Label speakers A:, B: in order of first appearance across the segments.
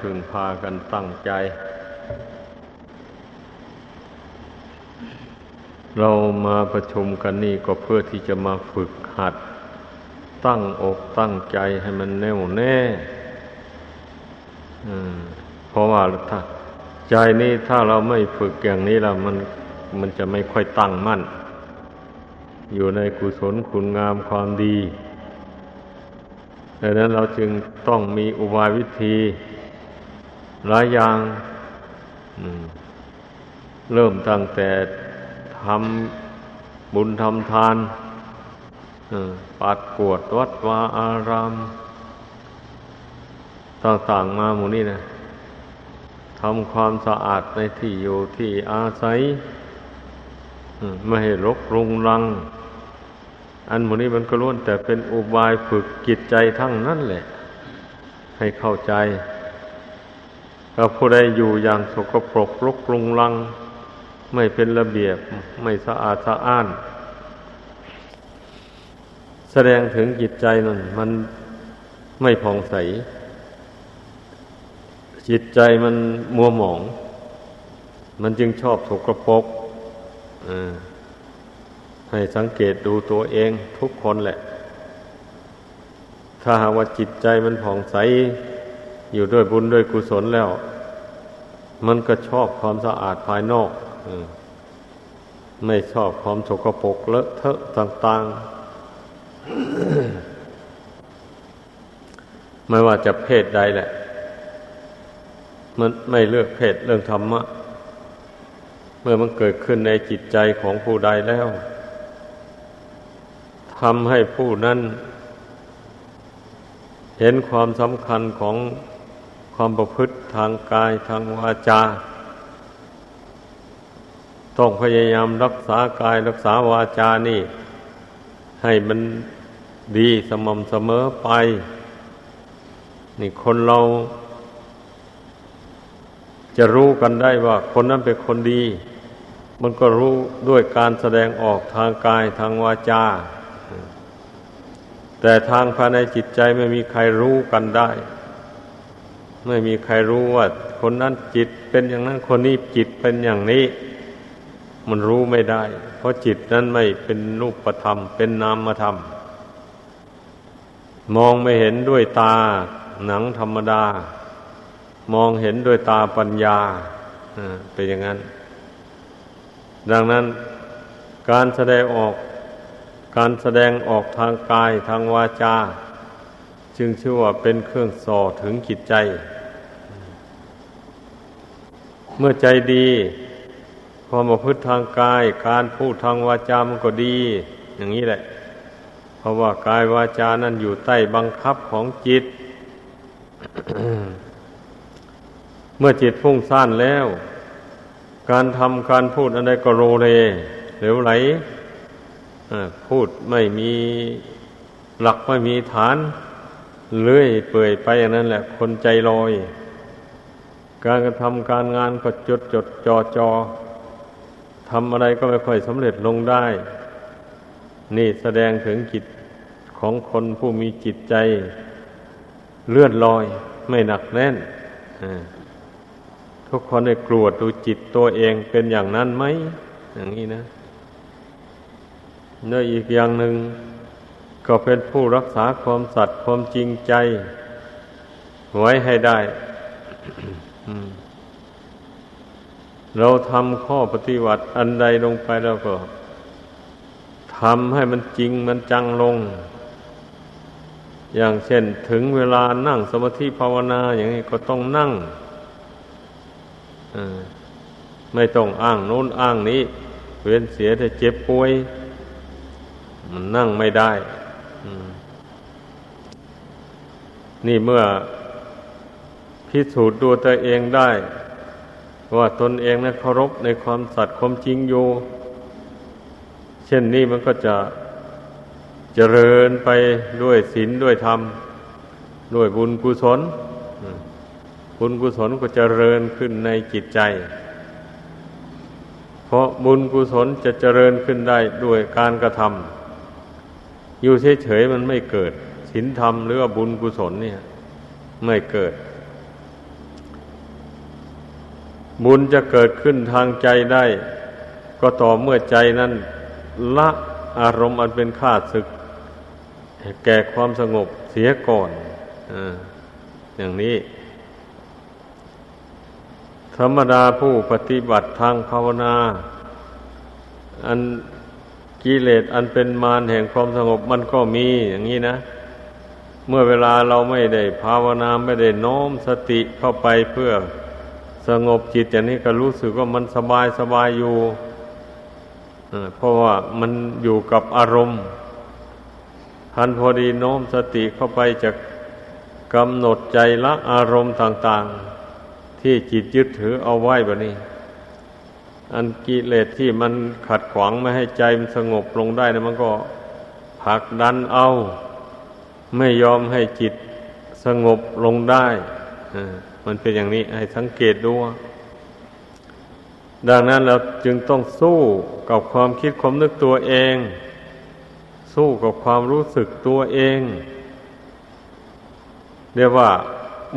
A: พึงพากันตั้งใจ เรามาประชุมกันนี่ก็เพื่อที่จะมาฝึกหัด ตั้งอกตั้งใจให้มันแน่วแน่เพราะว่าถ้าใจนี่ถ้าเราไม่ฝึกอย่างนี้แล้วมันมันจะไม่ค่อยตั้งมั่น อยู่ในกุศลคุณงามความดีดังนั้นเราจึงต้องมีอุบายวิธี หลายอย่างเริ่มตั้งแต่ทำบุญทำทานปัดกวดวัดวาอาราม ต่างๆมาหมู่นี้นะทำความสะอาดในที่อยู่ที่อาศัยไม่ให้รกรุงรัง อันหมดนี้มันก็ล้วนแต่เป็นอุบายฝึกจิตใจทั้งนั้นแหละ ให้เข้าใจ ถ้าผู้ใดอยู่อย่างสกปรกรกรุงรัง ไม่เป็นระเบียบไม่สะอาดสะอ้าน แสดงถึงจิตใจนั่นมันไม่ผ่องใส จิตใจมันมัวหมอง มันจึงชอบสกปรกให้สังเกตดูตัวเองทุกคนแหละ ถ้าหากว่าจิตใจมันผ่องใส อยู่ด้วยบุญด้วยกุศลแล้ว มันก็ชอบความสะอาดภายนอกไม่ชอบความสกปรกเลอะเทอะต่างๆ ไม่ว่าจะเพศใดแหละ มันไม่เลือกเพศเรื่องธรรมะ เมื่อมันเกิดขึ้นในจิตใจของผู้ใดแล้วทำให้ผู้นั้น เห็นความสำคัญของ ความประพฤติทางกายทางวาจา ต้องพยายามรักษากายรักษาวาจานี่ ให้มันดีสม่ำเสมอไป นี่คนเรา จะรู้กันได้ว่า คนนั้นเป็นคนดี มันก็รู้ด้วยการแสดงออกทางกายทางวาจา แต่ทางภายในจิตใจไม่มีใครรู้กันได้ ไม่มีใครรู้ว่า คนนั้นจิตเป็นอย่างนั้นคนนี้จิตเป็นอย่างนี้ มันรู้ไม่ได้ เพราะจิตนั้นไม่เป็นรูปธรรม เป็นนามธรรม มองไม่เห็นด้วยตาหนังธรรมดา มองเห็นด้วยตาปัญญาเป็นอย่างนั้น ดังนั้นการแสดงออก การแสดงออกทางกายทางวาจา จึงชื่อว่าเป็นเครื่องส่อถึงจิตใจ เมื่อใจดี ความประพฤติทางกาย การพูดทางวาจามันก็ดี อย่างนี้แหละ เพราะว่ากายวาจานั้นอยู่ใต้บังคับของจิต เมื่อจิตฟุ้งซ่านแล้ว การทำการพูดอะไรก็โรเลเหลวไหลพูดไม่มีหลักไม่มีฐาน เลื่อยเปื่อยไปอย่างนั้นแหละ คนใจลอย การกระทำการงานก็จดจดจอจอทำอะไรก็ไม่ค่อยสำเร็จลงได้ นี่แสดงถึงจิตของคนผู้มีจิตใจ เลื่อนลอยไม่หนักแน่นทุกคนได้กลัวดูจิตตัวเองเป็นอย่างนั้นไหม อย่างนี้นะเนื้ออีกอย่างหนึ่ง ก็เป็นผู้รักษาความสัตย์ความจริงใจ ไว้ให้ได้ เราทำข้อปฏิบัติอันใดลงไปแล้วก็ทำให้มันจริงมันจังลง อย่างเช่นถึงเวลานั่งสมาธิภาวนาอย่างนี้ก็ต้องนั่งไม่ต้องอ้างโน้นอ้างนี้ เว้นเสียแต่เจ็บป่วย มันนั่งไม่ได้ นี่เมื่อพิสูจน์ตัวตัวเองได้ ว่าตนเองนะเคารพในความสัตย์ความจริงอยู่ เช่นนี้มันก็จะเจริญไปด้วยศีลด้วยธรรม ด้วยบุญกุศล บุญกุศลก็จเจริญขึ้นในจิตใจ เพราะบุญกุศลจะเจริญขึ้นได้ด้วยการกระทำ อยู่เฉยๆมันไม่เกิดศีลธรรมหรือว่าบุญกุศลเนี่ย ไม่เกิด บุญจะเกิดขึ้นทางใจได้ ก็ต่อเมื่อใจนั้นละอารมณ์อันเป็นข้าศึก แก่ความสงบเสียก่อนออย่างนี้ ธรรมดาผู้ปฏิบัติทางภาวนา อัน กิเลสอันเป็นมารแห่งความสงบมันก็มีอย่างนี้นะ เมื่อเวลาเราไม่ได้ภาวนาไม่ได้น้อมสติเข้าไปเพื่อสงบจิตอย่างนี้ก็รู้สึกว่ามันสบายสบายอยู่เพราะว่ามันอยู่กับอารมณ์ ทันพอดีโน้มสติเข้าไปจะกำหนดใจละอารมณ์ต่าง ๆ ที่จิตยึดถือเอาไว้แบบนี้ อันกิเลสที่มันขัดขวางไม่ให้ใจมันสงบลงได้นะมันก็ผลักดันเอา ไม่ยอมให้จิตสงบลงได้มันเป็นอย่างนี้ให้สังเกตดู ดังนั้นเราจึงต้องสู้กับความคิดความนึกตัวเอง สู้กับความรู้สึกตัวเอง เรียกว่า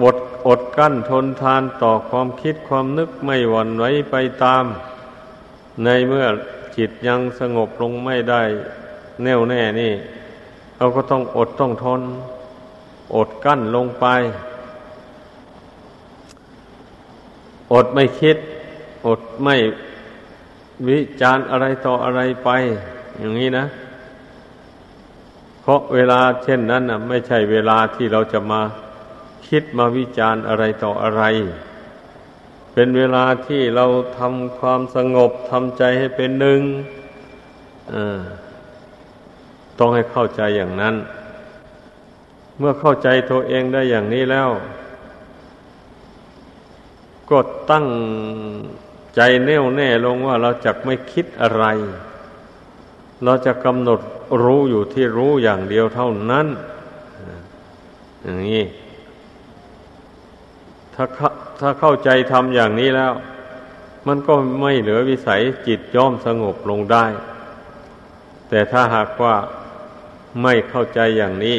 A: อดอดกั้นทนทานต่อความคิดความนึกไม่หวั่นไหวไปตาม ในเมื่อจิตยังสงบลงไม่ได้แน่วแน่นี่ เราก็ต้องอดต้องทน อดกั้นลงไป อดไม่คิด อดไม่วิจารอะไรต่ออะไรไป อย่างนี้นะเพราะเวลาเช่นนั้นนะไม่ใช่เวลาที่เราจะมาคิดมาวิจารอะไรต่ออะไร เป็นเวลาที่เราทำความสงบทำใจให้เป็นหนึ่งต้องให้เข้าใจอย่างนั้น เมื่อเข้าใจตัวเองได้อย่างนี้แล้ว ก็ตั้งใจแน่วแน่ลงว่าเราจะไม่คิดอะไร เราจะกำหนดรู้อยู่ที่รู้อย่างเดียวเท่านั้นอย่างนี้ ถ้าถ้าเข้าใจทำอย่างนี้แล้ว มันก็ไม่เหลือวิสัยจิตย่อมสงบลงได้ แต่ถ้าหากว่าไม่เข้าใจอย่างนี้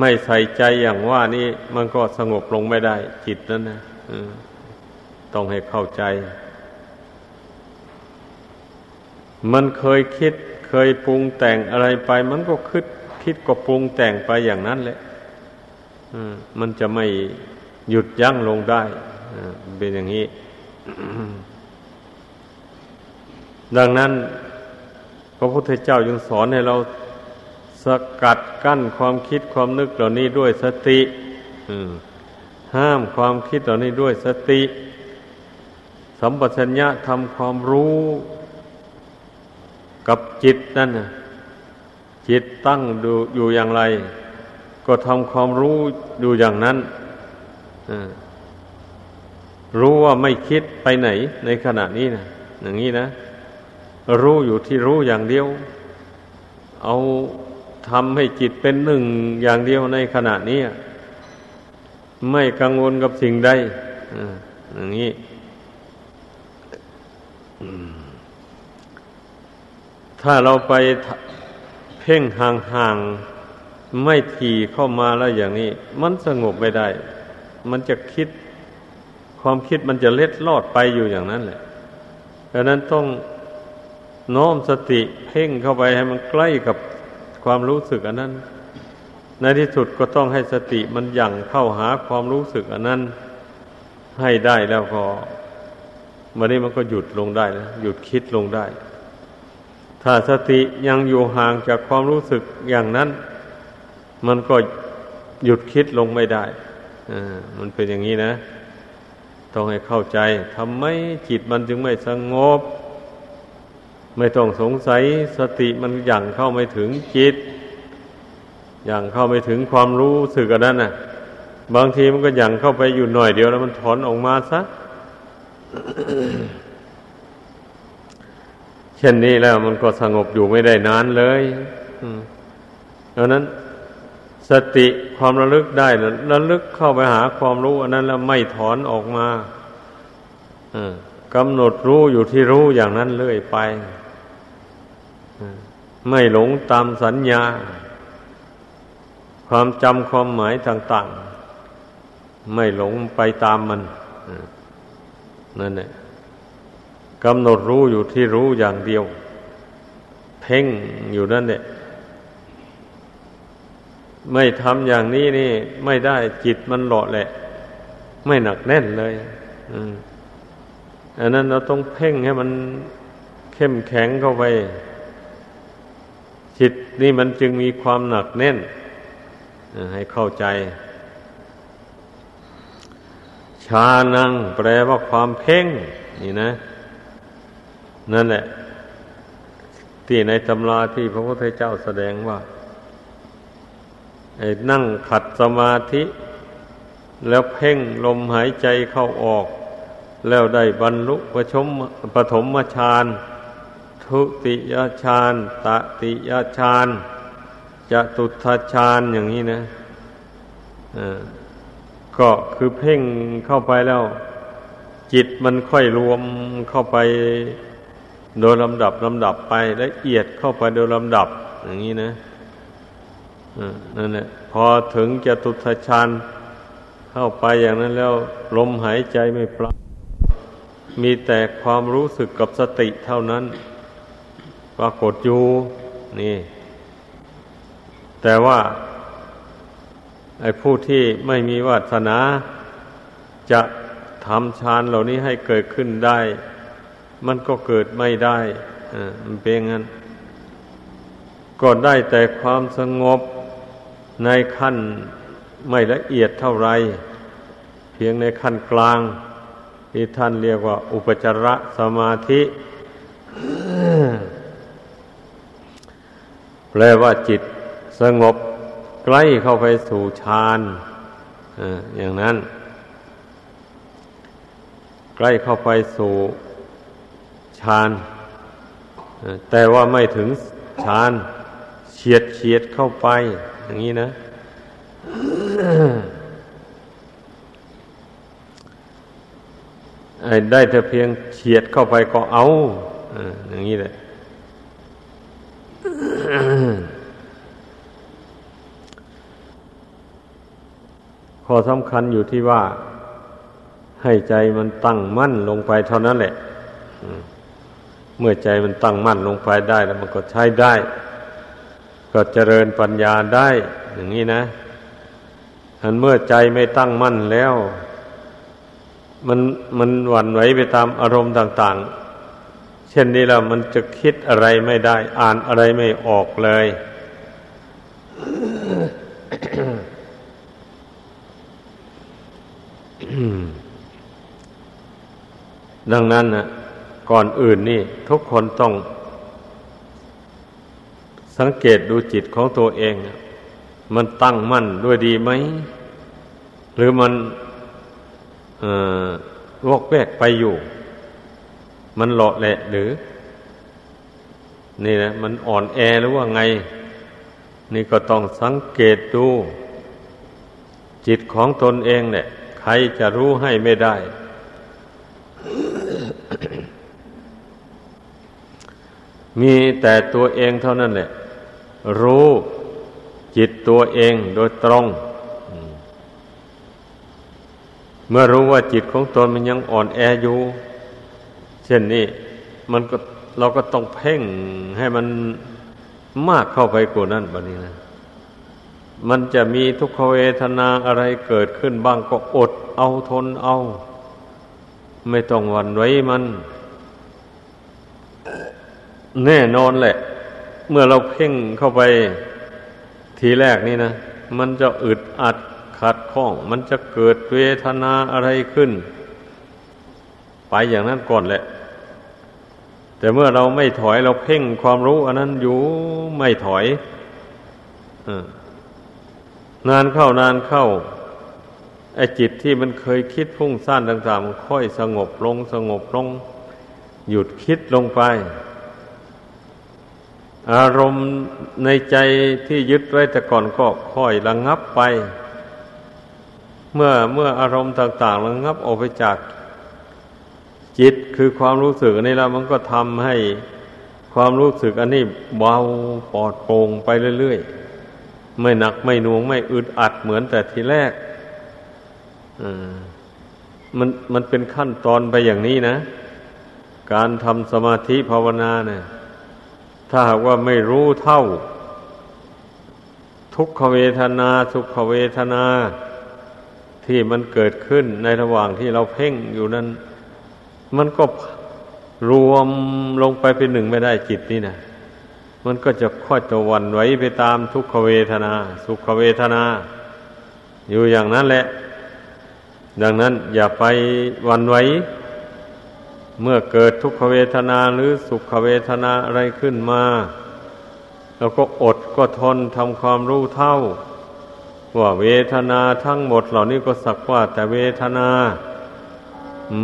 A: ไม่ใส่ใจอย่างว่านี้มันก็สงบลงไม่ได้ จิตนั่นนะต้องให้เข้าใจ มันเคยคิดเคยปรุงแต่งอะไรไป มันก็คิดคิดก็ปรุงแต่งไปอย่างนั้นแหละ มันจะไม่หยุดยั้งลงได้เป็นอย่างนี้ ดังนั้น พระพุทธเจ้ายังสอนให้เราสกัดกั้นความคิดความนึกเหล่านี้ด้วยสติห้ามความคิดเหล่านี้ด้วยสติ สัมปชัญญะทำความรู้กับจิตนั่นจิตตั้งดูอยู่อย่างไร ก็ทำความรู้อยู่อย่างนั้นรู้ว่าไม่คิดไปไหนในขณะนี้นะอย่างนี้นะ รู้อยู่ที่รู้อย่างเดียว เอาทำให้จิตเป็นหนึ่งอย่างเดียวในขณะนี้ไม่กังวลกับสิ่งใดอย่างนี้ถ้าเราไปเพ่งห่างๆ ไม่ทีเข้ามาแล้วอย่างนี้ มันสงบไม่ได้ มันจะคิด ความคิดมันจะเล็ดลอดไปอยู่อย่างนั้นแหละดังนั้นต้องน้อมสติเพ่งเข้าไปให้มันใกล้กับความรู้สึกอันนั้น ในที่สุดก็ต้องให้สติมันยั่งเข้าหาความรู้สึกอันนั้น ให้ได้แล้วก็มันนี้มันก็หยุดลงได้นะหยุดคิดลงได้ ถ้าสติยังอยู่ห่างจากความรู้สึกอย่างนั้น มันก็หยุดคิดลงไม่ได้มันเป็นอย่างนี้นะ ต้องให้เข้าใจทำไมจิตมันจึงไม่สงบ ไม่ต้องสงสัยสติมันย่างเข้าไม่ถึงจิตย่างเข้าไม่ถึงความรู้สึกอันนั้นน่ะ บางทีมันก็ย่างเข้าไปอยู่หน่อยเดียวแล้วมันถอนออกมาซะเช่นนี้แล้วมันก็สงบอยู่ไม่ได้นานเลยดังนั้น สติความระลึกได้ระลึกเข้าไปหาความรู้ อันนั้นแล้วไม่ถอนออกมากำหนดรู้อยู่ที่รู้อย่างนั้นเรื่อยไปไม่หลงตามสัญญา ความจำความหมายต่าง ๆ ไม่หลงไปตามมันนั่นแหละกำหนดรู้อยู่ที่รู้อย่างเดียว เพ่งอยู่นั่นเนี่ย ไม่ทำอย่างนี้นี่ ไม่ได้จิตมันหล่อแหละ ไม่หนักแน่นเลยอันนั้นเราต้องเพ่งให้มันเข้มแข็งเข้าไป จิตนี่มันจึงมีความหนักแน่นให้เข้าใจ ชานังแปลว่าความเพ่ง นี่นะ นั่นแหละ ที่ในตำราที่พระพุทธเจ้าแสดงว่า นั่งขัดสมาธิ แล้วเพ่งลมหายใจเข้าออก แล้วได้บรรลุปชมปฐมฌานทุติยฌานตติยฌานจะตุทฌานอย่างนี้นะก็คือเพ่งเข้าไปแล้ว จิตมันค่อยรวมเข้าไปโดยลำดับลำดับไปละเอียดเข้าไปโดยลำดับ อย่างนี้นะ นั่นแหละพอถึงจะตุทชานเข้าไปอย่างนั้นแล้ว ลมหายใจไม่ปรามีแต่ความรู้สึกกับสติเท่านั้น ปรากฏอยู่นี่ แต่ว่าไอ้ผู้ที่ไม่มีวาสนา จะทำฌานเหล่านี้ให้เกิดขึ้นได้ มันก็เกิดไม่ได้อ่ามันเป็นงั้น ก็ได้แต่ความสงบ ในขั้นไม่ละเอียดเท่าไร เพียงในขั้นกลางที่ท่านเรียกว่า อุปจารสมาธิ แปลว่าจิตสงบใกล้เข้าไปสู่ฌานอย่างนั้น ใกล้เข้าไปสู่ฌานแต่ว่าไม่ถึงฌานเฉียดเฉียดเข้าไป อย่างนี้นะได้แต่เพียงเฉียดเข้าไปก็เอาอย่างนี้แหละข้อสำคัญอยู่ที่ว่า ให้ใจมันตั้งมั่นลงไปเท่านั้นแหละเมื่อใจมันตั้งมั่นลงไปได้แล้วมันก็ใช้ได้ ก็เจริญปัญญาได้ อย่างนี้นะอันเมื่อใจไม่ตั้งมั่นแล้ว มันมันหวั่นไหวไปตามอารมณ์ต่าง ๆ เช่นนี้แล้วมันจะคิดอะไรไม่ได้ อ่านอะไรไม่ออกเลยดังนั้นนะก่อนอื่นนี่ ทุกคนต้อง สังเกตดูจิตของตัวเอง มันตั้งมั่นด้วยดีไหม หรือมันวอกแวกไปอยู่ มันหลาะแหละหรือ นี่นะมันอ่อนแอหรือว่าไง นี่ก็ต้องสังเกตดู จิตของตนเองเนี่ยใครจะรู้ให้ไม่ได้ มีแต่ตัวเองเท่านั้นแหละ รู้จิตตัวเองโดยตรง เมื่อรู้ว่าจิตของตนมันยังอ่อนแออยู่ เช่นนี้มันก็เราก็ต้องเพ่งให้มันมากเข้าไปกว่านั้นแบบนี้นะ มันจะมีทุกขเวทนาอะไรเกิดขึ้นบ้างก็อดเอาทนเอา ไม่ต้องหวั่นไหวมัน แน่นอนแหละ เมื่อเราเพ่งเข้าไปทีแรกนี่นะ มันจะอึดอัดขัดข้อง มันจะเกิดเวทนาอะไรขึ้น ไปอย่างนั้นก่อนแหละ แต่เมื่อเราไม่ถอยเราเพ่งความรู้ อันนั้นอยู่ไม่ถอยนานเข้านานเข้าไอ้จิตที่มันเคยคิดพุ่งซ่านต่างๆมันค่อยสงบลงสงบลง หยุดคิดลงไป อารมณ์ในใจที่ยึดไว้แต่ก่อนก็ค่อยระงงับไป เมื่อเมื่ออารมณ์ต่างๆระงงับออกไปจากจิตคือความรู้สึกอันนี้แล้วมันก็ทำให้ความรู้สึกอันนี้เบาปลอดโปร่งไปเรื่อยๆ ไม่หนักไม่น่วงไม่อึดอัดเหมือนแต่ทีแรกมันมันเป็นขั้นตอนไปอย่างนี้นะ การทำสมาธิภาวนาเนี่ย ถ้าหากว่าไม่รู้เท่า ทุกขเวทนา สุขเวทนาที่มันเกิดขึ้นในระหว่างที่เราเพ่งอยู่นั้น มันก็รวมลงไปเป็นหนึ่งไม่ได้จิตนี่นะมันก็จะค่อยจะวันไหวไปตามทุกขเวทนา สุขเวทนา อยู่อย่างนั้นแหละ ดังนั้นอย่าไปวันไหว เมื่อเกิดทุกขเวทนาหรือสุขเวทนาอะไรขึ้นมาเราก็อดก็ทนทำความรู้เท่า ว่าเวทนาทั้งหมดเหล่านี้ก็สักว่าแต่เวทนา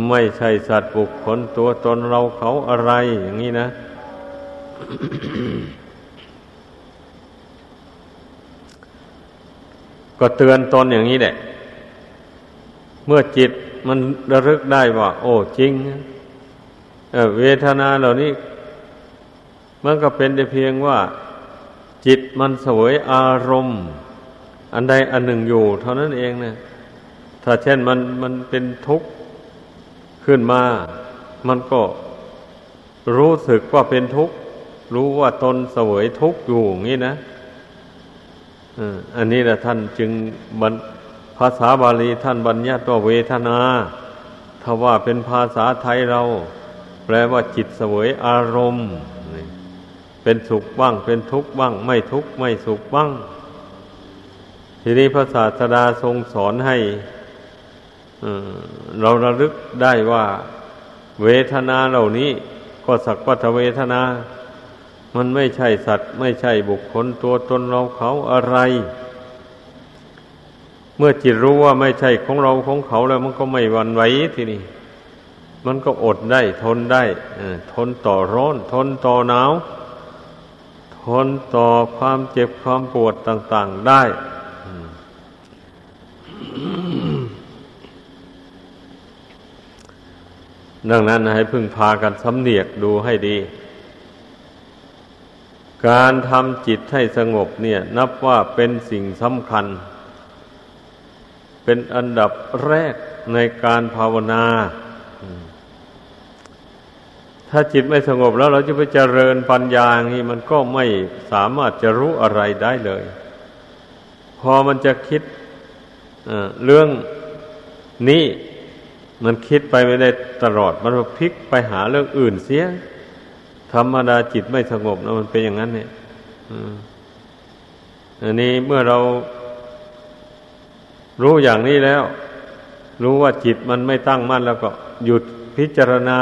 A: ไม่ใช่สัตว์บุคคลตัวตนเราเขาอะไรอย่างนี้นะก็เตือนตนอย่างนี้แหละ เมื่อจิตมันระลึกได้ว่า โอ้จริง เวทนาเหล่านี้ มันก็เป็นแต่เพียงว่า จิตมันสวยอารมณ์ อันใดอันหนึ่งอยู่ เท่านั้นเองนะถ้าเช่นมันมันเป็นทุกข์ขึ้นมา มันก็รู้สึกว่าเป็นทุกข์รู้ว่าตนเสวยทุกข์อยู่อย่างนี้นะอันนี้แหละท่านจึงภาษาบาลีท่านบัญญัติว่าเวทนา ถ้าว่าเป็นภาษาไทยเรา แปลว่าจิตเสวยอารมณ์เป็นสุขบ้าง เป็นทุกข์บ้าง ไม่ทุกข์ไม่สุขบ้าง ทีนี้พระศาสดาทรงสอนให้เราระลึกได้ว่า เวทนาเหล่านี้ ก็สักวัฏเวทนา มันไม่ใช่สัตว์ ไม่ใช่บุคคลตัวตนเราเขาอะไร เมื่อจิตรู้ว่าไม่ใช่ของเราของเขาแล้วมันก็ไม่หวั่นไหวทีนี้ มันก็อดได้ทนได้ทนต่อร้อน ทนต่อหนาว ทนต่อความเจ็บความปวดต่าง ๆได้ ดังนั้นให้พึ่งพากันสำเนียกดูให้ดี การทำจิตให้สงบเนี่ย นับว่าเป็นสิ่งสำคัญ เป็นอันดับแรกในการภาวนา ถ้าจิตไม่สงบแล้วเราจะไปเจริญปัญญาอย่างนี้มันก็ไม่สามารถจะรู้อะไรได้เลย พอมันจะคิดเรื่องนี้มันคิดไปไม่ได้ตลอด มันพลิกไปหาเรื่องอื่นเสีย ธรรมดาจิตไม่สงบนะมันเป็นอย่างนั้นเนี่ยอันนี้เมื่อเรารู้อย่างนี้แล้ว รู้ว่าจิตมันไม่ตั้งมั่นแล้วก็หยุดพิจารณา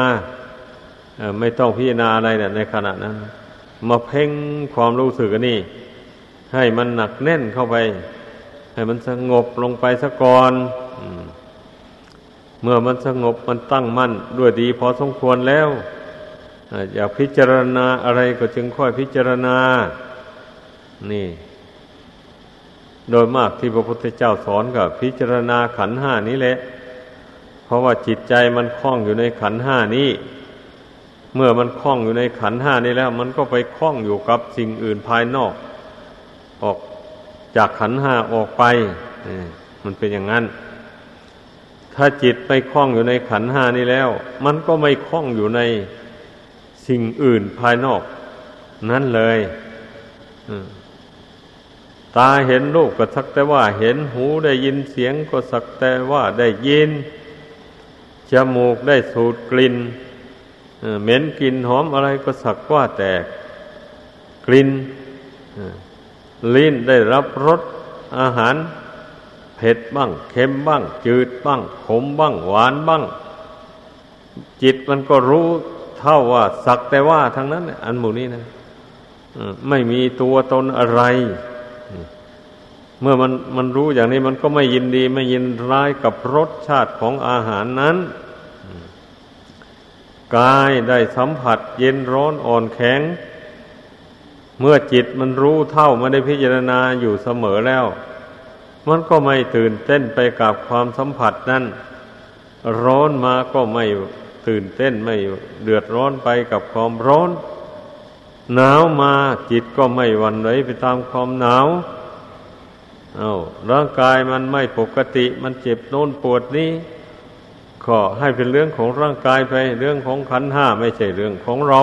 A: ไม่ต้องพิจารณาอะไรเนี่ยในขณะนั้น มาเพ่งความรู้สึกนี่ ให้มันหนักแน่นเข้าไป ให้มันสงบลงไปสะก่อนเมื่อมันสงบมันตั้งมั่นด้วยดีพอสมควรแล้วอยากพิจารณาอะไรก็จึงค่อยพิจารณา นี่ โดยมากที่พระพุทธเจ้าสอนกับพิจารณาขันห้านี้แหละ เพราะว่าจิตใจมันคล้องอยู่ในขันห้านี้ เมื่อมันคล้องอยู่ในขันห้านี้แล้ว มันก็ไปคล้องอยู่กับสิ่งอื่นภายนอก ออกจากขันห้าออกไปมันเป็นอย่างนั้น ถ้าจิตไปคล้องอยู่ในขันห้านี้แล้ว มันก็ไม่คล้องอยู่ในสิ่งอื่นภายนอก นั้นเลยตาเห็นรูปก็สักแต่ว่าเห็นหูได้ยินเสียงก็สักแต่ว่าได้ยิน จมูกได้สูดกลิ่น เหม็นกลิ่นหอมอะไรก็สักว่าแต่กลิ่นลิ้นได้รับรสอาหารเผ็ดบ้างเค็มบ้าง จืดบ้าง ขมบ้าง หวานบ้าง จิตมันก็รู้เท่าว่า สักแต่ว่าทั้งนั้น อันหมู่นี้นะไม่มีตัวตนอะไร เมื่อมันมันรู้อย่างนี้มันก็ไม่ยินดี ไม่ยินร้ายกับรสชาติของอาหารนั้น กายได้สัมผัสเย็นร้อนอ่อนแข็ง เมื่อจิตมันรู้เท่ามันได้พิจารณาอยู่เสมอแล้ว มันก็ไม่ตื่นเต้นไปกับความสัมผัสนั้นร้อนมาก็ไม่ตื่นเต้นไม่เดือดร้อนไปกับความร้อน หนาวมาจิตก็ไม่หวั่นไหวไปตามความหนาวเอาร่างกายมันไม่ปกติ มันเจ็บโน้นปวดนี้ ก็ให้เป็นเรื่องของร่างกายไป เรื่องของขันห้าไม่ใช่เรื่องของเรา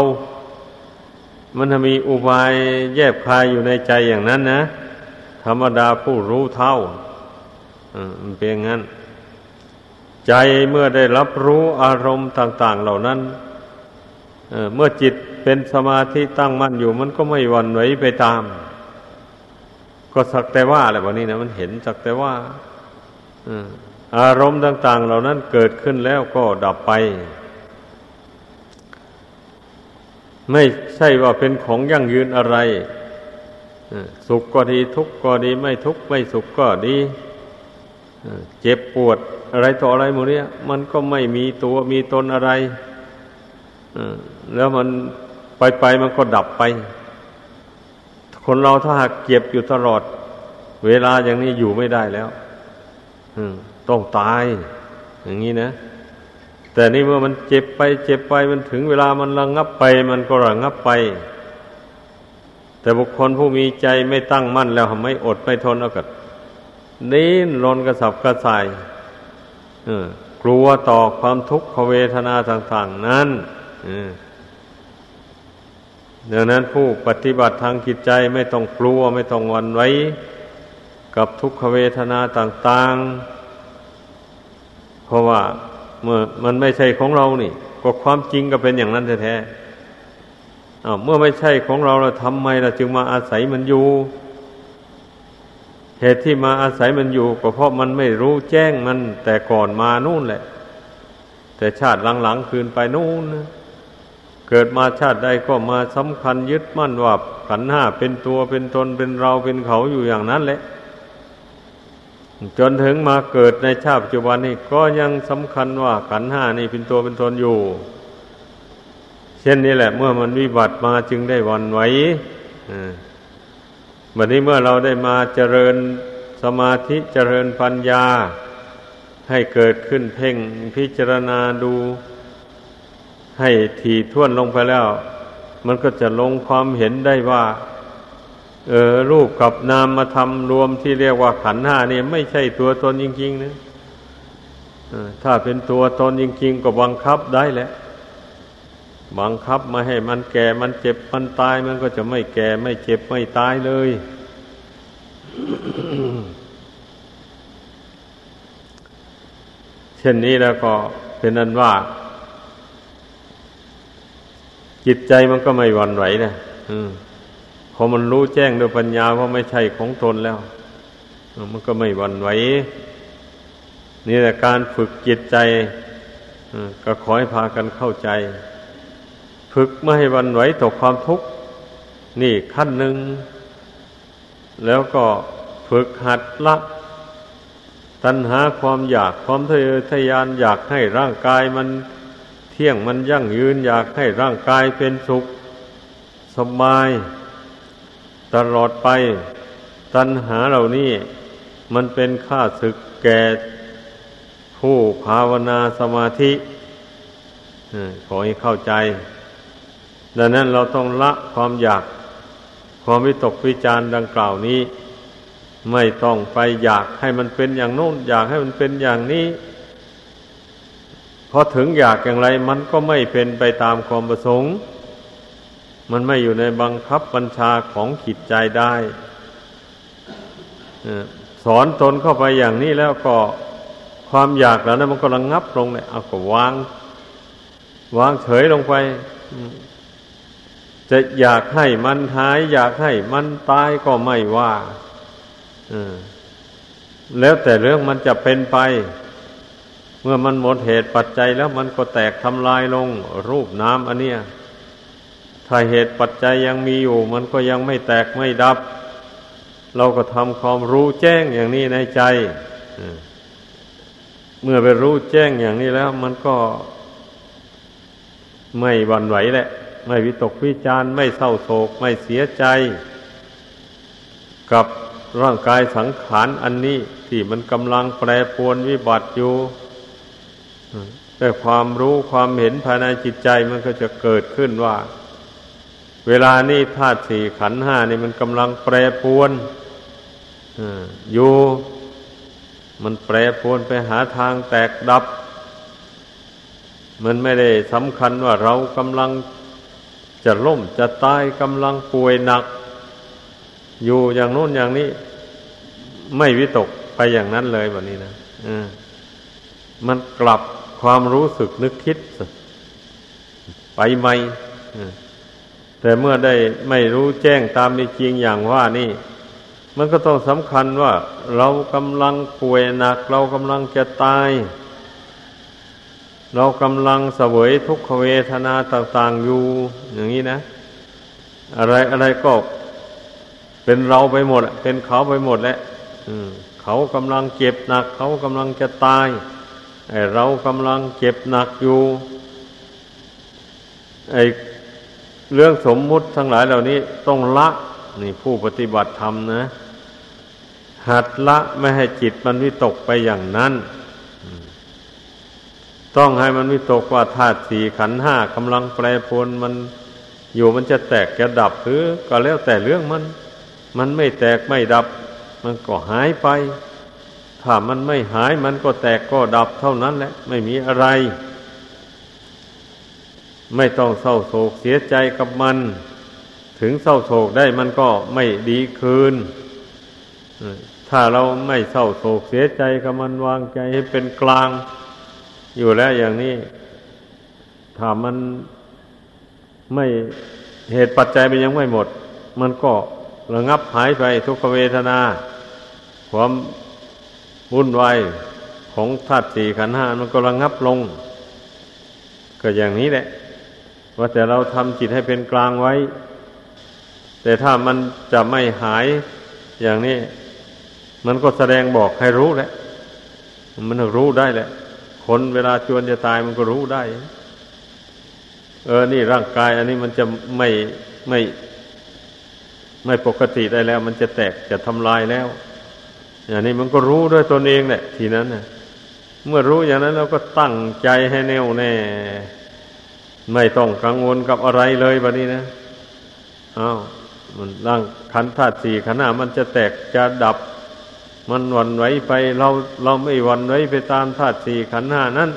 A: มันมีอุบายแยบคายอยู่ในใจอย่างนั้นนะ ธรรมดาผู้รู้เท่ามันเป็นงั้น ใจเมื่อได้รับรู้อารมณ์ต่าง ๆ เหล่านั้นเมื่อจิตเป็นสมาธิตั้งมั่นอยู่ มันก็ไม่วันไหวไปตาม ก็สักแต่ว่าอะไรแบบนี้นะมันเห็นสักแต่ว่า อารมณ์ต่าง ๆ เหล่านั้นเกิดขึ้นแล้วก็ดับไป ไม่ใช่ว่าเป็นของยั่งยืนอะไร สุขก็ดีทุกข์ก็ดีไม่ทุกข์ไม่สุขก็ดี เจ็บปวดอะไรต่ออะไรหมดเนี้ยมันก็ไม่มีตัวมีตนอะไร แล้วมันไปไปมันก็ดับไป คนเราถ้าหากเก็บอยู่ตลอด เวลาอย่างนี้อยู่ไม่ได้แล้ว ต้องตาย อย่างนี้นะ แต่นี่เมื่อมันเจ็บไป เจ็บไปมันถึงเวลามันระงงับไป มันก็ระงงับไป แต่บุคคลผู้มีใจไม่ตั้งมั่นแล้วไม่อดไม่ทนเอากัดนิ้นรนกระสับกระส่ายกลัวต่อความทุกขเวทนาต่าง ๆ นั้นดังนั้นผู้ปฏิบัติทางจิตใจไม่ต้องกลัวไม่ต้องวันไว้ กับทุกขเวทนาต่าง ๆ เพราะว่าเมื่อมันไม่ใช่ของเรานี่ ก็ความจริงก็เป็นอย่างนั้นแท้ๆเมื่อไม่ใช่ของเราเราทำไมเราจึงมาอาศัยมันอยู่ เหตุที่มาอาศัยมันอยู่ ก็เพราะมันไม่รู้แจ้งมันแต่ก่อนมานู่นแหละ แต่ชาติหลังๆคืนไปนู่นนะเกิดมาชาติใดก็มาสำคัญยึดมั่นว่าขันห้าเป็นตัวเป็นตนเป็นเราเป็นเขาอยู่อย่างนั้นแหละ จนถึงมาเกิดในชาติปัจจุบันนี้ก็ยังสำคัญว่าขันห้านี่เป็นตัวเป็นตนอยู่ เช่นนี้แหละเมื่อมันวิบัติมาจึงได้วันไหววันนี้เมื่อเราได้มาเจริญสมาธิเจริญปัญญา ให้เกิดขึ้นเพ่งพิจารณาดู ให้ทีท่วนลงไปแล้ว มันก็จะลงความเห็นได้ว่า รูปกับนามมาทำรวมที่เรียกว่าขันห้านี่ไม่ใช่ตัวตนจริงๆนะถ้าเป็นตัวตนจริงๆ ก็บังคับได้แหละ บังคับมาให้มันแก่มันเจ็บมันตายมันก็จะไม่แก่ไม่เจ็บไม่ตายเลย เช่นนี้แล้วก็เป็นนั้นว่า จิตใจมันก็ไม่หวั่นไหวนะอืม พอมันรู้แจ้งด้วยปัญญาว่าไม่ใช่ของตนแล้ว มันก็ไม่หวั่นไหวนี่แหละการฝึกจิตใจก็ขอให้พากันเข้าใจ ฝึกไม่ให้วันไหวต่อความทุกข์ นี่ขั้นหนึ่ง แล้วก็ฝึกหัดละ ตัณหาความอยากความทะเยอทะยานอยากให้ร่างกายมันเที่ยงมันยั่งยืน อยากให้ร่างกายเป็นสุข สบาย ตลอดไปตัณหาเหล่านี้มันเป็นค่าศึกแก่ผู้ภาวนาสมาธิขอให้เข้าใจ ดังนั้นเราต้องละความอยาก ความวิตกวิจารดังกล่าวนี้ ไม่ต้องไปอยากให้มันเป็นอย่างโน้น อยากให้มันเป็นอย่างนี้พอถึงอยากอย่างไร มันก็ไม่เป็นไปตามความประสงค์ มันไม่อยู่ในบังคับบัญชาของขิดใจได้สอนตนเข้าไปอย่างนี้แล้วก็ความอยากแล้วนะมันก็ระงงับลงเลยเอาก็วาง วางเฉยลงไป จะอยากให้มันหาย อยากให้มันตายก็ไม่ว่าแล้วแต่เรื่องมันจะเป็นไป เมื่อมันหมดเหตุปัจจัยแล้วมันก็แตกทำลายลง รูปน้ำอันเนี้ย ถ้าเหตุปัจจัยยังมีอยู่ มันก็ยังไม่แตกไม่ดับ เราก็ทำความรู้แจ้งอย่างนี้ในใจ เมื่อไปรู้แจ้งอย่างนี้แล้ว มันก็ไม่วันไหวแหละ ไม่วิตกวิจารไม่เศร้าโศก ไม่เสียใจ กับร่างกายสังขารอันนี้ที่มันกำลังแปรปรวนวิบัติอยู่แต่ความรู้ความเห็นภายในจิตใจมันก็จะเกิดขึ้นว่า เวลานี้ธาตุสี่ขันห้านี่มันกำลังแปรปวนอยู่ มันแปรปวนไปหาทางแตกดับ มันไม่ได้สำคัญว่าเรากำลังจะล่มจะตายกำลังป่วยหนัก อยู่อย่างโน้นอย่างนี้ ไม่วิตกไปอย่างนั้นเลยแบบนี้นะมันกลับความรู้สึกนึกคิด ไปไหม แต่เมื่อได้ไม่รู้แจ้งตามเป็นจริงอย่างว่านี่ มันก็ต้องสำคัญว่า เรากำลังป่วยหนัก เรากำลังจะตาย เรากำลังเสวยทุกขเวทนาต่างๆอยู่ อย่างนี้นะ อะไรอะไรก็เป็นเราไปหมดเป็นเขาไปหมดแล้วเขากำลังเจ็บหนัก เขากำลังจะตายไอเรากำลังเจ็บหนักอยู่ไอ เรื่องสมมุติทั้งหลายเหล่านี้ต้องละนี่ผู้ปฏิบัติธรรมนะ หัดละไม่ให้จิตมันวิตกไปอย่างนั้น ต้องให้มันวิตกว่าธาตุสี่ขันห้ากำลังแปรปรวนมันอยู่มันจะแตกจะดับหรือก็แล้วแต่เรื่องมัน มันไม่แตกไม่ดับ มันก็หายไป ถ้ามันไม่หายมันก็แตกก็ดับเท่านั้นแหละ ไม่มีอะไร ไม่ต้องเศร้าโศกเสียใจกับมัน ถึงเศร้าโศกได้มันก็ไม่ดีคืน ถ้าเราไม่เศร้าโศกเสียใจกับมันวางใจให้เป็นกลาง อยู่แล้วอย่างนี้ ถ้ามันไม่เหตุปัจจัยมันยังไม่หมด มันก็ระงับหายไปทุกขเวทนา ความวุ่นวายของธาตุสี่ขันห้ามันก็ระงับลง ก็อย่างนี้แหละ ว่าแต่เราทำจิตให้เป็นกลางไว้ แต่ถ้ามันจะไม่หายอย่างนี้ มันก็แสดงบอกให้รู้แหละ มันรู้ได้แหละ คนเวลาจวนจะตายมันก็รู้ได้ เออ นี่ร่างกาย อันนี้มันจะไม่ไม่ไม่ปกติได้แล้ว มันจะแตกจะทำลายแล้ว อย่างนี้มันก็รู้ด้วยตนเองแหละ ทีนั้นนะเมื่อรู้อย่างนั้นเราก็ตั้งใจให้แน่วแน่ ไม่ต้องกังวลกับอะไรเลยแบบนี้นะอ้าวมันร่างขันธาตุสี่ขันธ์ามันจะแตกจะดับ มันวันไหวไปเราเราไม่วันไหวไปตามธาตุสี่ขันห้านั้น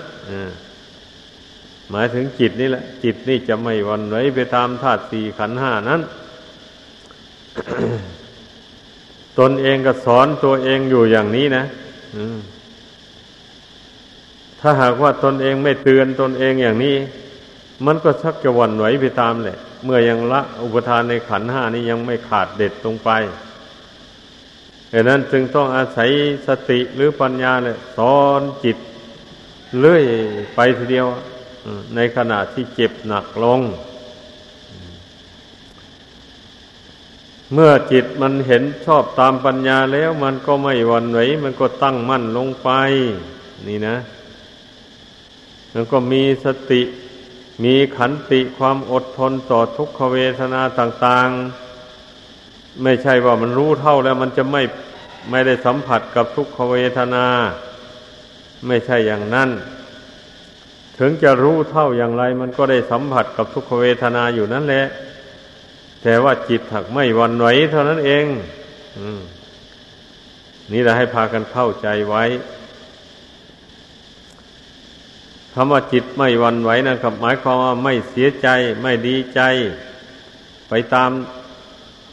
A: หมายถึงจิตนี่แหละ จิตนี่จะไม่วันไหวไปตามธาตุสี่ขันห้านั้น ตนเองก็สอนตัวเองอยู่อย่างนี้นะถ้าหากว่าตนเองไม่เตือนตนเองอย่างนี้ มันก็ชักจะวันไหวไปตามแหละ เมื่อยังละอุปทานในขันห้านี้ยังไม่ขาดเด็ดตรงไปดังนั้นจึงต้องอาศัยสติหรือปัญญาเนี่ยสอนจิตเลื่อยไปทีเดียวในขณะที่เจ็บหนักลง เมื่อจิตมันเห็นชอบตามปัญญาแล้วมันก็ไม่วันไหว มันก็ตั้งมั่นลงไป นี่นะมันก็มีสติ มีขันติความอดทนต่อทุกขเวทนาต่างๆ ไม่ใช่ว่ามันรู้เท่าแล้วมันจะไม่ไม่ได้สัมผัสกับทุกขเวทนา ไม่ใช่อย่างนั้น ถึงจะรู้เท่าอย่างไร มันก็ได้สัมผัสกับทุกขเวทนาอยู่นั่นแหละ แต่ว่าจิตถักไม่วันไหวเท่านั้นเองอนี่เราให้พากันเข้าใจไว้ คำว่าจิตไม่วันไหวนะครับหมายความว่าไม่เสียใจ ไม่ดีใจ ไปตาม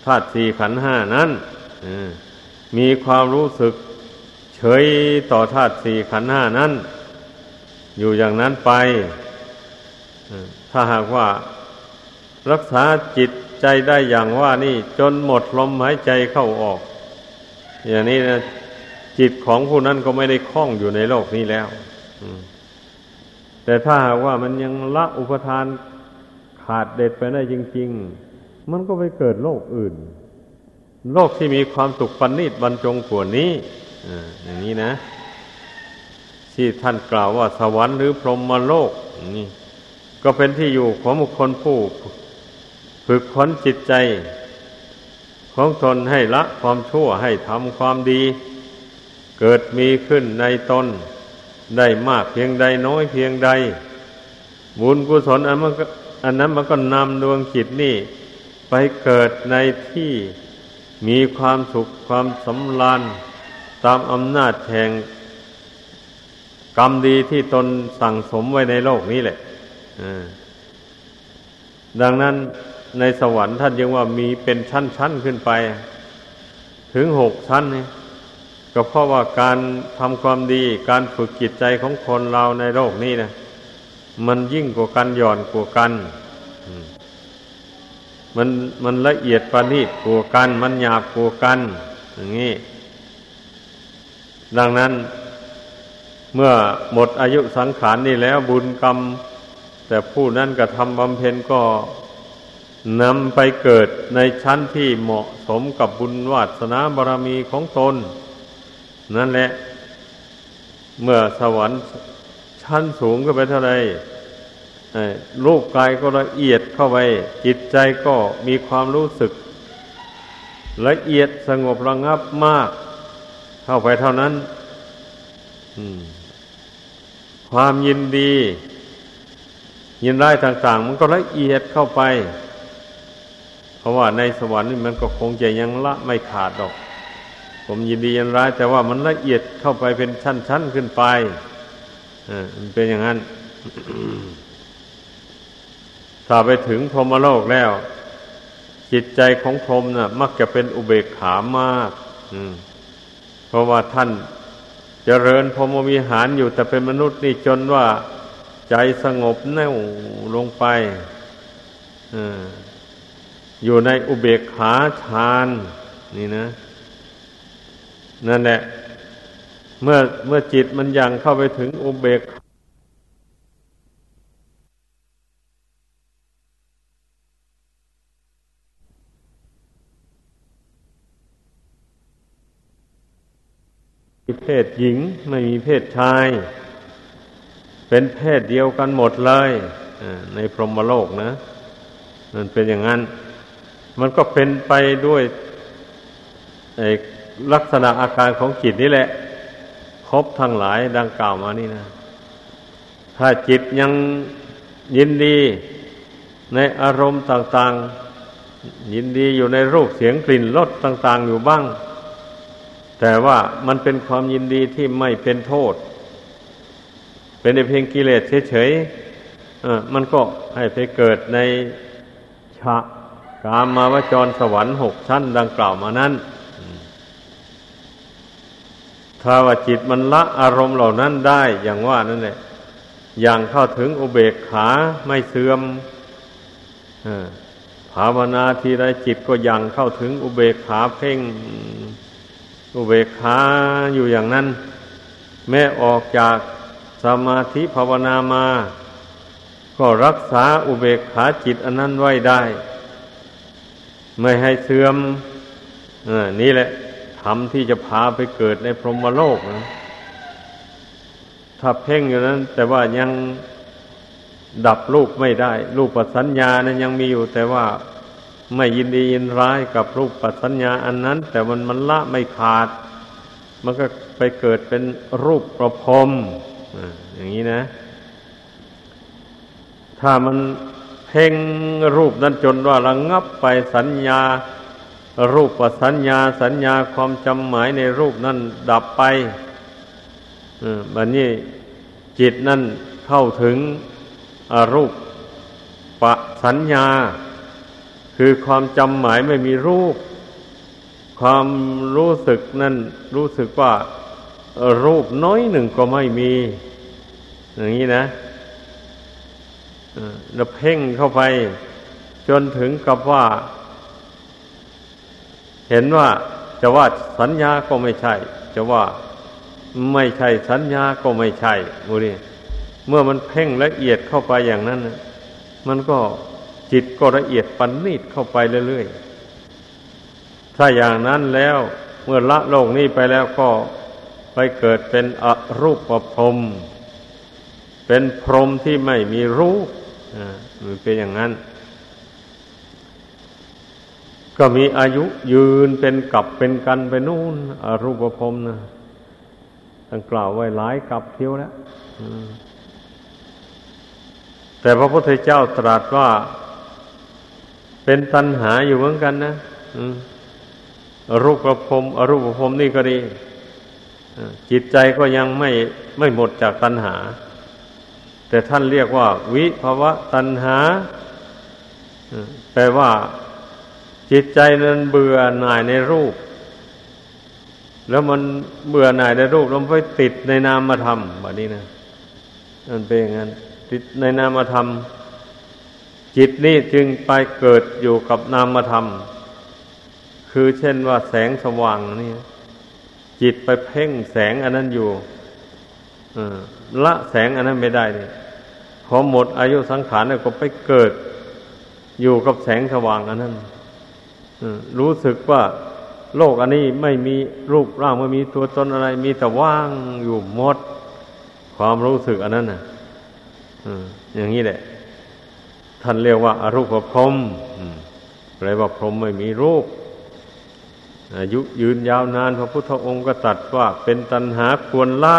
A: ธาตุสี่ขันห้านั้นมีความรู้สึกเฉยต่อธาตุสี่ขันห้านั้น อยู่อย่างนั้นไป ถ้าหากว่ารักษาจิตใจได้อย่างว่านี่จนหมดลมหายใจเข้าออก อย่างนี้นะจิตของผู้นั้นก็ไม่ได้คล้องอยู่ในโลกนี้แล้ว อืม แต่ถ้าหากว่ามันยังละอุปทานขาดเด็ดไปได้จริง ๆ มันก็ไปเกิดโลกอื่น โลกที่มีความสุขปันนิดบรรจงกว่านี้อย่างนี้นะ ที่ท่านกล่าวว่าสวรรค์หรือพรหมโลกนี่ก็เป็นที่อยู่ของบุคคลผู้ฝึกค้นจิตใจ ของตนให้ละความชั่วให้ทำความดี เกิดมีขึ้นในตน ได้มากเพียงใดน้อยเพียงใด บุญกุศลอันมันอันนั้นมันก็นำดวงจิตนี่ ไปเกิดในที่มีความสุขความสำราญตามอำนาจแห่งกรรมดีที่ตนสั่งสมไว้ในโลกนี้แหละดังนั้นในสวรรค์ท่านยังว่ามีเป็นชั้นๆขึ้นไป ถึงหกชั้นนี่ ก็เพราะว่าการทำความดี การฝึกจิตใจของคนเราในโลกนี้นะมันยิ่งกว่ากันหย่อนกว่ากันมันมันละเอียดประณีตกว่ากัน มันหยาบกว่ากัน อย่างนี้ ดังนั้น เมื่อหมดอายุสังขารนี่แล้วบุญกรรม แต่ผู้นั้นกระทำบำเพ็ญก็นำไปเกิดในชั้นที่เหมาะสมกับบุญวาสนาบารมีของตน นั่นแหละ เมื่อสวรรค์ชั้นสูงก็ไปเท่าไรรูปกายก็ละเอียดเข้าไป จิตใจก็มีความรู้สึก ละเอียดสงบระงับมาก เข้าไปเท่านั้นความยินดี ยินร้ต่าง ๆ มันก็ละเอียดเข้าไป เพราะว่าในสวรรค์นี่มันก็คงจะยังละไม่ขาดดอก ผมยินดียินร้าย แต่ว่ามันละเอียดเข้าไปเป็นชั้นๆขึ้นไปอ่ามันเป็นอย่างนั้น ถ้าไปถึงพรหมโลกแล้ว จิตใจของพรหมนะ่ะ มักจะเป็นอุเบกขามากเพราะว่าท่านจเจริญพรหมวิหารอยู่แต่เป็นมนุษย์นี่จนว่าใจสงบแน่วลงไปออยู่ในอุเบกขาฌานนี่นะ นั่นแหละ เมื่อเมื่อจิตมันยังเข้าไปถึงอุเบกเพศหญิงไม่มีเพศชาย เป็นเพศเดียวกันหมดเลยในพรหมโลกนะมันเป็นอย่างนั้น มันก็เป็นไปด้วย ลักษณะอาการของจิตนี่แหละ ครบทั้งหลายดังกล่าวมานี่นะ ถ้าจิตยังยินดีในอารมณ์ต่างๆ ยินดีอยู่ในรูปเสียงกลิ่นรสต่าง ๆ อยู่บ้าง แต่ว่ามันเป็นความยินดีที่ไม่เป็นโทษ เป็นในเพียงกิเลสเฉยๆมันก็ให้ไปเกิดในชะกามมาวจรสวรรค์หกชั้นดังกล่าวมานั้น ถ้าว่าจิตมันละอารมณ์เหล่านั้นได้อย่างว่านั่นแหละอย่างเข้าถึงอุเบกขาไม่เสื่อมภาวนาทีไรจิตก็ยังเข้าถึงอุเบกขาเพ่ง อุเบกขาอยู่อย่างนั้น แม้ออกจากสมาธิภาวนามา ก็รักษาอุเบกขาจิตอันนั้นไว้ได้ ไม่ให้เสื่อมอนี่แหละ ทำที่จะพาไปเกิดในพรหมโลกนะถ้าเพ่งอยู่นั้น แต่ว่ายังดับรูปไม่ได้ รูปปัสัญญานั้นยังมีอยู่ แต่ว่าไม่ยินดียินร้ายกับรูปปัสัญญาอันนั้น แต่มันมันละไม่ขาด มันก็ไปเกิดเป็นรูปประพรมอย่างนี้นะ ถ้ามันเพ่งรูปนั้นจนว่าระงงับไปสัญญา รูปปัสัญญาสัญญาความจำหมายในรูปนั้นดับไปบัดนนี้จิตนั่นเข้าถึงรูปปสัญญา คือความจำหมายไม่มีรูป ความรู้สึกนั่นรู้สึกว่ารูปน้อยหนึ่งก็ไม่มี อย่างนี้นะเราเพ่งเข้าไป จนถึงกับว่า เห็นว่าจะว่าสัญญาก็ไม่ใช่ จะว่าไม่ใช่สัญญาก็ไม่ใช่มูนี่เมื่อมันเพ่งละเอียดเข้าไปอย่างนั้นมันก็จิตก็ละเอียดปันนีดเข้าไปเรื่อยๆ ถ้าอย่างนั้นแล้วเมื่อละโลกนี้ไปแล้วก็ไปเกิดเป็นอรูปประพรม เป็นพรหมที่ไม่มีรูปอ่ามันเป็นอย่างนั้น ก็มีอายุยืนเป็นกับเป็นกันไปนู่นอรูปภพนะตั้งกล่าวไว้หลายกับเที่ยวแล้วแต่พระพุทธเจ้าตรัสว่า เป็นตัณหาอยู่เหมือนกันนะรูปประพอรูปประพนี่ก็ดีจิตใจก็ยังไม่ไม่หมดจากตัณหา แต่ท่านเรียกว่า วิภาวะตัณหาแปลว่า จิตใจนั้นเบื่อหน่ายในรูป แล้วมันเบื่อหน่ายในรูปแล้วไปติดในนามธรรมแบบนี้นะมันเป็นอย่างนั้นติดในนามธรรม จิตนี่จึงไปเกิดอยู่กับนามธรรม คือเช่นว่าแสงสว่างนี่จิตไปเพ่งแสงอันนั้นอยู่ละแสงอันนั้นไม่ได้เลยพอหมดอายุสังขารแล้วก็ไปเกิดอยู่กับแสงสว่างอันนั้น รู้สึกว่าโลกอันนี้ไม่มีรูปร่างไม่มีตัวตนอะไร มีแต่ว่างอยู่หมด ความรู้สึกอันนั้นนะอย่างนี้แหละ ท่านเรียกว่าอารูปพรหมแปลว่าพรหมไม่มีรูป อายุยืนยาวนาน พระพุทธองค์ก็ตัดว่าเป็นตัณหาควรละ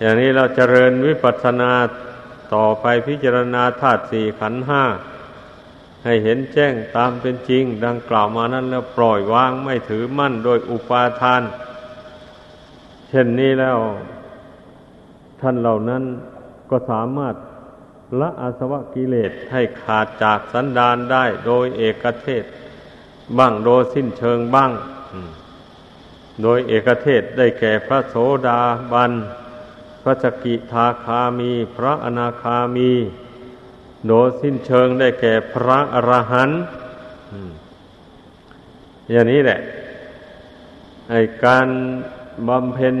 A: อย่างนี้เราเจริญวิปัสสนาต่อไปพิจารณาธาตุสี่ขันห้า ให้เห็นแจ้งตามเป็นจริง ดังกล่าวมานั้นแล้วปล่อยวางไม่ถือมั่นโดยอุปาทาน เช่นนี้แล้ว ท่านเหล่านั้นก็สามารถละอาสวะกิเลสให้ขาดจากสันดานได้โดยเอกเทศ บ้างโดยสิ้นเชิงบ้าง โดยเอกเทศได้แก่พระโสดาบัน พระสกิทาคามี พระอนาคามี โดยสิ้นเชิงได้แก่พระอรหันต์อย่างนี้แหละไอการบำเพ็ญ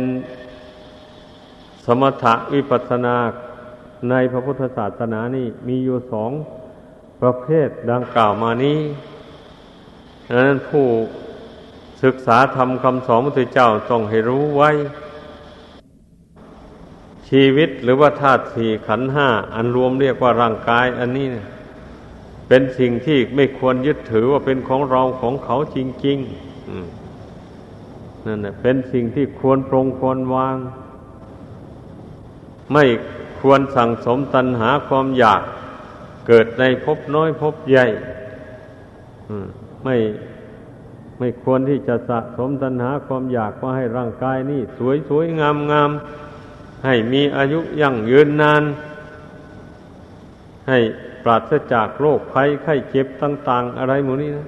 A: สมถะวิปัสสนาในพระพุทธศาสนานี่มีอยู่สองประเภทดังกล่าวมานี้ดังนั้นผู้ศึกษาทำคำสอนพระพุทธเจ้าต้องให้รู้ไว้ ชีวิตหรือว่าธาตุสี่ขันห้าอันรวมเรียกว่าร่างกาย อันนี้เนี่ยเป็นสิ่งที่ไม่ควรยึดถือว่าเป็นของเราของเขาจริงๆนั่นแหละเป็นสิ่งที่ควรปรงควรวาง ไม่ควรสั่งสมตัณหาความอยาก เกิดในภพน้อยภพใหญ่ไม่ไม่ควรที่จะสะสมตัณหาความอยากว่าให้ร่างกายนี่ สวยสวยงามงาม ให้มีอายุยั่งยืนนาน ให้ปราศจากโรคภัยไข้เจ็บต่าง ๆ อะไรหมดนี้นะ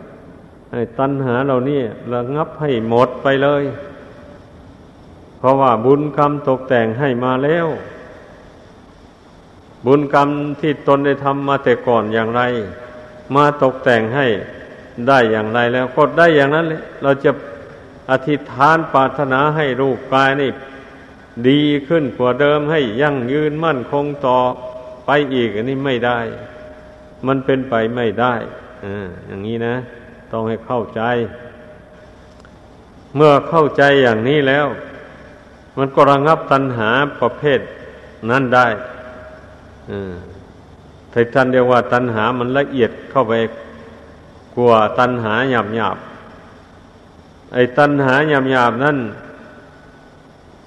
A: ให้ตัณหาเหล่านี้ระงับให้หมดไปเลย เพราะว่าบุญกรรมตกแต่งให้มาแล้ว บุญกรรมที่ตนได้ทำมาแต่ก่อนอย่างไร มาตกแต่งให้ได้อย่างไรแล้วก็ได้อย่างนั้นเลยเราจะอธิษฐานปรารถนาให้รูปกายนี่ ดีขึ้นกว่าเดิมให้ยั่งยืนมั่นคงต่อไปอีก อันนี้ไม่ได้ มันเป็นไปไม่ได้อ่าอย่างนี้นะ ต้องให้เข้าใจ เมื่อเข้าใจอย่างนี้แล้ว มันก็ระงับตัณหาประเภทนั้นได้อ่าท่านเรียกว่าตัณหามันละเอียดเข้าไปกลัวตัณหาหยาบหยาบไอ้ตัณหาหยาบหยาบนั่น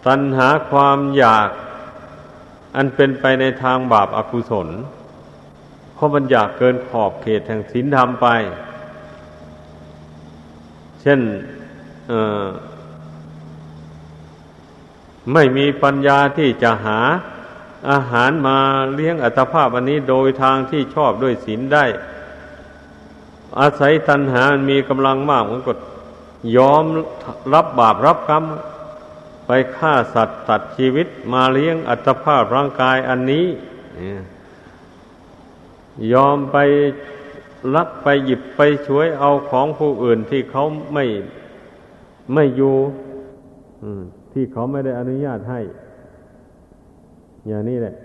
A: ตัณหาความอยาก อันเป็นไปในทางบาปอากุศล เพราะมันอยากเกินขอบเขตแห่งศีลธรรมไป เช่นไม่มีปัญญาที่จะหาอาหารมาเลี้ยงอัตภาพอันนี้โดยทางที่ชอบด้วยศีลได้ อาศัยตัณหามีกำลังมากมันก็ยอมรับบาปรับกรรม ไปฆ่าสัตว์ตัดชีวิตมาเลี้ยงอัตภาพร่างกายอันนี้ ยอมไปลักไปหยิบไปช่วยเอาของผู้อื่นที่เขาไม่ไม่อยู่ที่เขาไม่ได้อนุญาตให้ อย่างนี้แหละ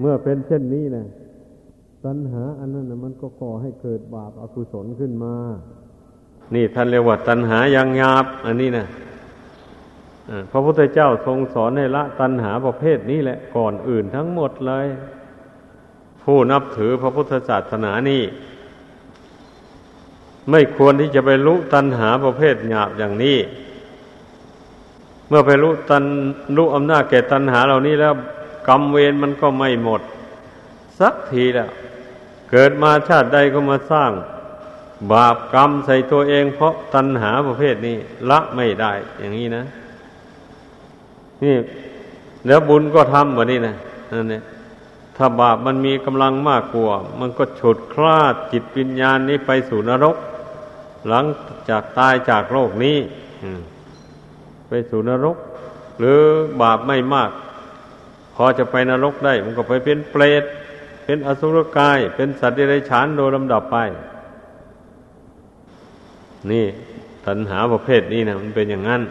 A: เมื่อเป็นเช่นนี้นะตัณหาอันนั้นมันก็ก่อให้เกิดบาปอากุศลขึ้นมา นี่ท่านเรียกว่าตัณหายังหยาบ อันนี้นะ พระพุทธเจ้าทรงสอนให้ละตัณหาประเภทนี้แหละก่อนอื่นทั้งหมดเลย ผู้นับถือพระพุทธศาสนานี่ไม่ควรที่จะไปรู้ตัณหาประเภทหยาบอย่างนี้ เมื่อไปรู้ตันรู้อำนาจแก่ตัณหาเหล่านี้แล้วกรรมเวรมันก็ไม่หมด สักทีแล้วเกิดมาชาติใดก็มาสร้าง บาปกรรมใส่ตัวเองเพราะตัณหาประเภทนี้ละไม่ได้อย่างนี้นะ นี่แล้วบุญก็ทำแบบนี้นะนั่นเนี่ยถ้าบาปมันมีกำลังมากกว่า มันก็ฉุดคลาดจิตวิญญาณนี้ไปสู่นรก หลังจากตายจากโลกนี้ไปสู่นรก หรือบาปไม่มาก พอจะไปนรกได้ มันก็ไปเป็นเปรตเป็นอสุรกาย เป็นสัตว์เดรัจฉานโดยลำดับไป นี่ตัณหาประเภทนี้นะมันเป็นอย่างนั้น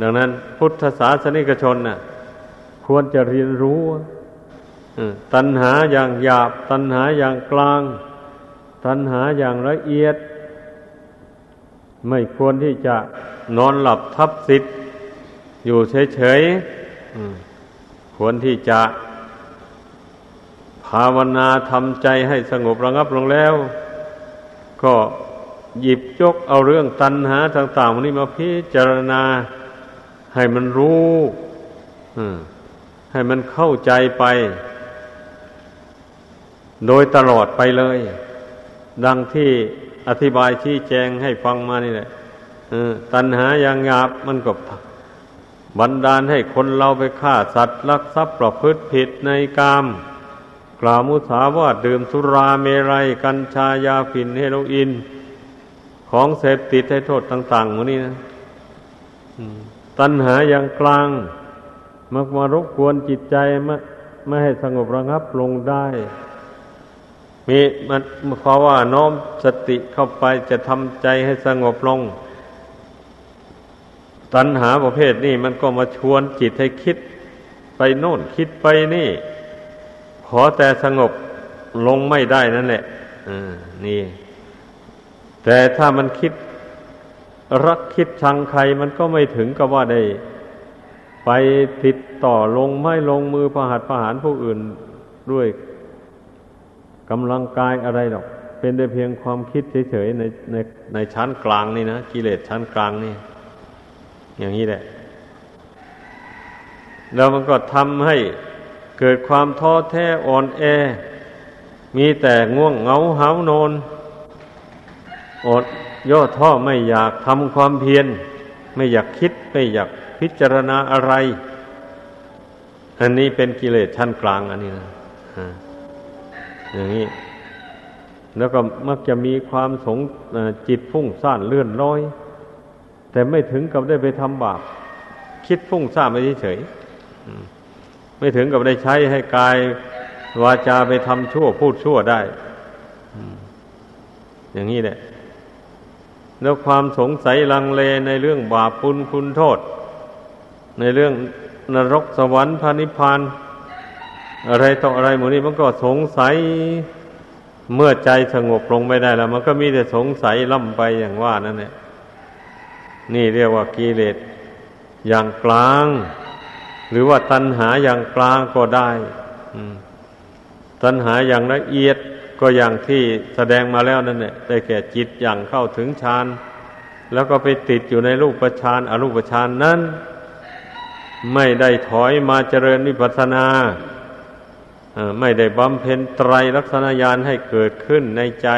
A: ดังนั้นพุทธศาสนิกชนนะ่ะ ควรจะเรียนรู้ตัณหาอย่างหยาบ ตัณหาอย่างกลาง ตัณหาอย่างละเอียด ไม่ควรที่จะนอนหลับทับสิทธิ์อยู่เฉยๆควรที่จะ ภาวนาทำใจให้สงบระงับลงแล้ว ก็ หยิบยกเอาเรื่องตัณหาต่างๆนี้มาพิจารณาให้มันรู้ให้มันเข้าใจไป โดยตลอดไปเลย ดังที่อธิบายชี้แจงให้ฟังมานี่แหละตัณหาอย่างหยาบมันก็บันดาลให้คนเราไปฆ่าสัตว์ลักทรัพย์ประพฤติผิดในกาม กล่าวมุสาวาทดื่มสุราเมรัย กัญชายาฝิ่นเฮโรอีน ของเสพติดให้โทษต่างๆวันนี้นะตัณหาอย่างกลาง มักมารบกวนจิตใจม่ไม่ให้สงบระงับลงได้ มีมันเพราะว่าน้อมสติเข้าไปจะทำใจให้สงบลง ตัณหาประเภทนี้มันก็มาชวนจิตให้คิด ไปโน่นคิดไปนี่ ขอแต่สงบลงไม่ได้นั่นแหละอ่านี่ แต่ถ้ามันคิดรักคิดชังใครมันก็ไม่ถึงกับว่าได้ ไปติดต่อลงไม่ลงมือประหัตประหารผู้อื่นด้วยกำลังกายอะไรหรอก เป็นได้เพียงความคิดเฉยๆในในในชั้นกลางนี่นะกิเลสชั้นกลางนี่ อย่างนี้แหละ แล้วมันก็ทำให้เกิดความท้อแท้อ่อนแอ มีแต่ง่วงเหงาเหานอน อดย่อท้อไม่อยากทำความเพียร ไม่อยากคิดไม่อยากพิจารณาอะไร อันนี้เป็นกิเลสชั้นกลางอันนี้นะอย่างนี้ แล้วก็มักจะมีความสงจิตฟุ้งซ่านเลื่อนลอย แต่ไม่ถึงกับได้ไปทำบาป คิดฟุ้งซ่านไปเฉยไม่ถึงกับได้ใช้ให้กายวาจาไปทำชั่วพูดชั่วได้อย่างนี้แหละ แล้วความสงสัยลังเลในเรื่องบาปปุลคุณโทษ ในเรื่องนรกสวรรค์พานิพานอะไรต่ออะไรหมดนี้มันก็สงสัยเมื่อใจสงบลงไม่ได้แล้ว มันก็มีแต่สงสัยล่ำไปอย่างว่านั่นแหละนี่เรียกว่ากิเลสอย่างกลาง หรือว่าตัณหาอย่างกลางก็ได้ตัณหาอย่างละเอียด ก็อย่างที่แสดงมาแล้วนั่นแหละได้แก่จิตอย่างเข้าถึงฌานแล้วก็ไปติดอยู่ในรูปฌานอรูปฌานนั้น ไม่ได้ถอยมาเจริญวิปัสสนาไม่ได้บำเพ็ญไตรลักษณญาณให้เกิดขึ้นในใจ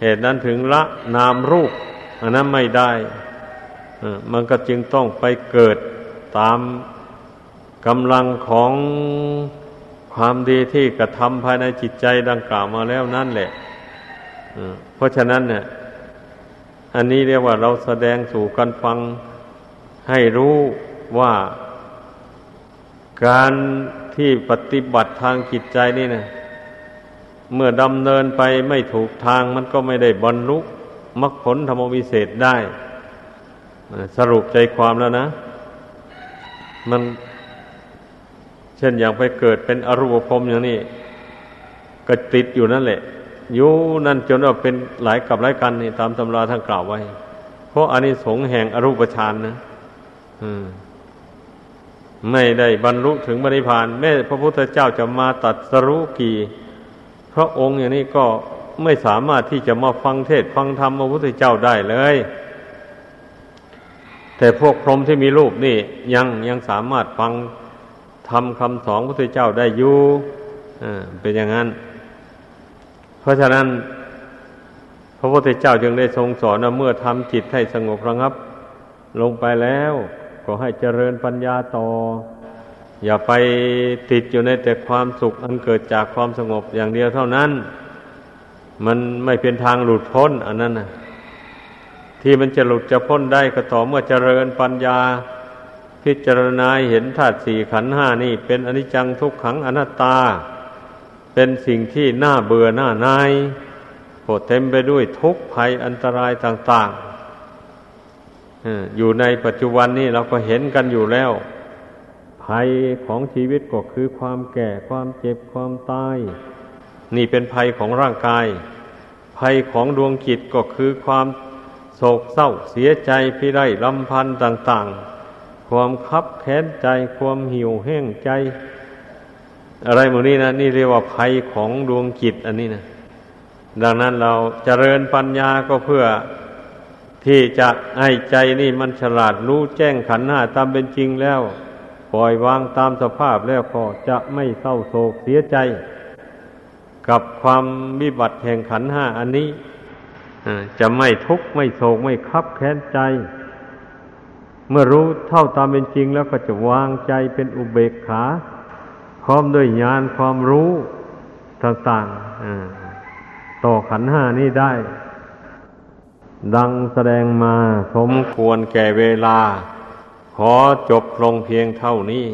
A: เหตุนั้นถึงละนามรูปอันนั้นไม่ได้มันก็จึงต้องไปเกิดตามกำลังของ ความดีที่กระทำภายในจิตใจดังกล่าวมาแล้วนั่นแหละเพราะฉะนั้นเนี่ย อันนี้เรียกว่าเราแสดงสู่กันฟังให้รู้ว่าการที่ปฏิบัติทางจิตใจนี่นะเมื่อดำเนินไปไม่ถูกทางมันก็ไม่ได้บรรลุมรรคผลธรรมวิเศษได้ สรุปใจความแล้วนะ มัน เช่นอย่างไปเกิดเป็นอรูปภพอย่างนี้ ก็ติดอยู่นั่นแหละอยู่นั่นจนว่าเป็นหลายกับหลายกันนี่ตามตำราท่านกล่าวไว้ เพราะอันนี้สงแห่งอรูปฌานนะไม่ได้บรรลุถึงบริพานแม้พระพุทธเจ้าจะมาตัดสรู้กี่พระองค์อย่างนี้ก็ไม่สามารถที่จะมาฟังเทศฟังธรรมพระพุทธเจ้าได้เลย แต่พวกพรหมที่มีรูปนี่ยังยังสามารถฟัง ทำคำสอนพระพุทธเจ้าได้อยู่เป็นอย่างนั้น เพราะฉะนั้น พระพุทธเจ้าจึงได้ทรงสอนว่าเมื่อทำจิตให้สงบระงับ ลงไปแล้ว ก็ให้เจริญปัญญาต่อ อย่าไปติดอยู่ในแต่ความสุขอันเกิดจากความสงบอย่างเดียวเท่านั้น มันไม่เป็นทางหลุดพ้นอันนั้นนะที่มันจะหลุดจะพ้นได้ก็ต่อเมื่อเจริญปัญญา พิจารณาเห็นธาตุสี่ขันห้านี่ เป็นอนิจจังทุกขังอนัตตา เป็นสิ่งที่น่าเบื่อหน้านายโเต็มไปด้วยทุกข์ภัยอันตรายต่างๆอยู่ในปัจจุบันนี้เราก็เห็นกันอยู่แล้ว ภัยของชีวิตก็คือความแก่ความเจ็บความตาย นี่เป็นภัยของร่างกาย ภัยของดวงจิตก็คือความโศกเศร้าเสียใจพิไรลำพันธ์ต่าง ๆ ความคับแค้นใจ ความหิวแห้งใจ อะไรหมดนี้นะนี่เรียกว่าภัยของดวงจิตอันนี้นะดังนั้นเราจเจริญปัญญาก็เพื่อที่จะให้ใจนี่มันฉลาดรู้แจ้งขันหน้าตามเป็นจริงแล้ว ปล่อยวางตามสภาพแล้วก็จะไม่เศร้าโศกเสียใจ กับความวิบัติแห่งขันห้าอันนี้จะไม่ทุกข์ไม่โศกไม่คับแค้นใจ เมื่อรู้เท่าตามเป็นจริงแล้วก็จะวางใจเป็นอุเบกขา พร้อมด้วยญาณความรู้ต่างๆต่อขันห้านี้ได้ ดังแสดงมาสมควรแก่เวลา ขอจบลงเพียงเท่านี้